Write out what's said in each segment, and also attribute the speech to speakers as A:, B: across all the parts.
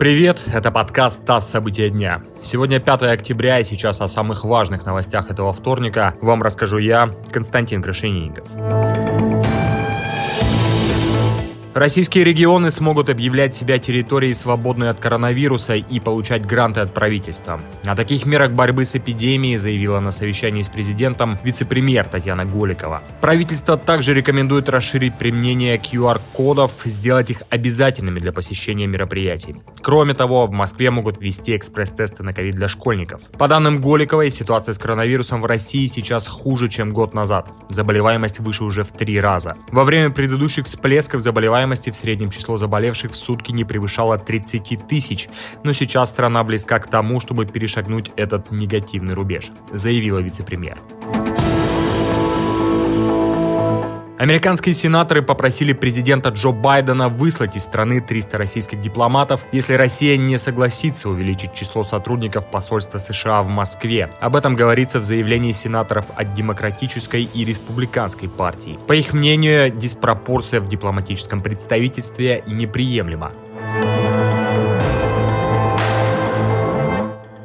A: Привет, это подкаст «ТАСС. События дня». Сегодня 5 октября, и сейчас о самых важных новостях этого вторника вам расскажу я, Константин Крашенинников. Российские регионы смогут объявлять себя территорией, свободной от коронавируса и получать гранты от правительства. О таких мерах борьбы с эпидемией заявила на совещании с президентом вице-премьер Татьяна Голикова. Правительство также рекомендует расширить применение QR-кодов, сделать их обязательными для посещения мероприятий. Кроме того, в Москве могут ввести экспресс-тесты на ковид для школьников. По данным Голиковой, ситуация с коронавирусом в России сейчас хуже, чем год назад. Заболеваемость выше уже в три раза. Во время предыдущих всплесков заболеваемости заболеваемости в среднем число заболевших в сутки не превышало 30 тысяч, но сейчас страна близка к тому, чтобы перешагнуть этот негативный рубеж, заявила вице-премьер. Американские сенаторы попросили президента Джо Байдена выслать из страны 300 российских дипломатов, если Россия не согласится увеличить число сотрудников посольства США в Москве. Об этом говорится в заявлении сенаторов от Демократической и Республиканской партий. По их мнению, диспропорция в дипломатическом представительстве неприемлема.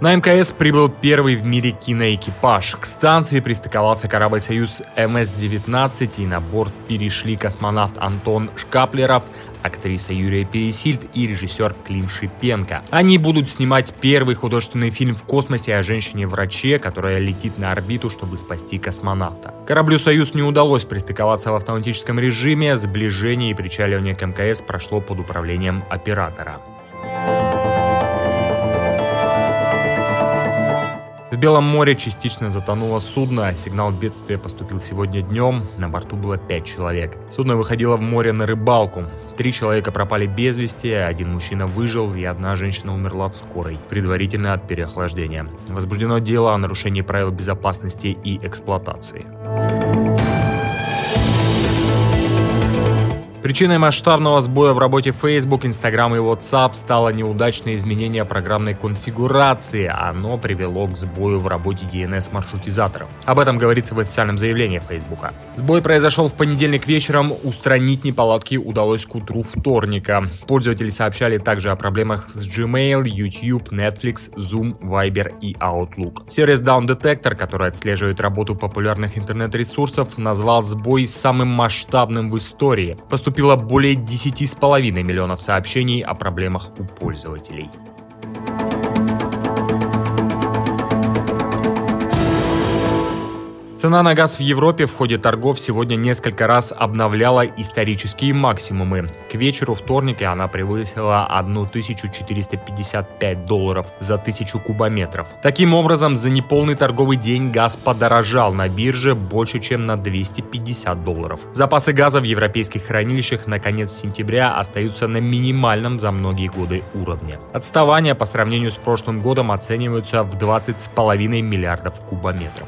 A: На МКС прибыл первый в мире киноэкипаж. К станции пристыковался корабль «Союз МС-19» и на борт перешли космонавт Антон Шкаплеров, актриса Юрия Пересильд и режиссер Клим Шипенко. Они будут снимать первый художественный фильм в космосе о женщине-враче, которая летит на орбиту, чтобы спасти космонавта. Кораблю «Союз» не удалось пристыковаться в автоматическом режиме, сближение и причаливание к МКС прошло под управлением оператора. В Белом море частично затонуло судно. Сигнал бедствия поступил сегодня днем. На борту было пять человек. Судно выходило в море на рыбалку. Три человека пропали без вести, один мужчина выжил и одна женщина умерла в скорой, предварительно от переохлаждения. Возбуждено дело о нарушении правил безопасности и эксплуатации. Причиной масштабного сбоя в работе Facebook, Instagram и WhatsApp стало неудачное изменение программной конфигурации. Оно привело к сбою в работе DNS-маршрутизаторов. Об этом говорится в официальном заявлении Facebook. Сбой произошел в понедельник вечером. Устранить неполадки удалось к утру вторника. Пользователи сообщали также о проблемах с Gmail, YouTube, Netflix, Zoom, Viber и Outlook. Сервис Down Detector, который отслеживает работу популярных интернет-ресурсов, назвал сбой самым масштабным в истории. Поступил поступило более 10,5 миллионов сообщений о проблемах у пользователей. Цена на газ в Европе в ходе торгов сегодня несколько раз обновляла исторические максимумы. К вечеру вторника она превысила 1455 долларов за тысячу кубометров. Таким образом, за неполный торговый день газ подорожал на бирже больше, чем на 250 долларов. Запасы газа в европейских хранилищах на конец сентября остаются на минимальном за многие годы уровне. Отставания по сравнению с прошлым годом оцениваются в 20,5 миллиардов кубометров.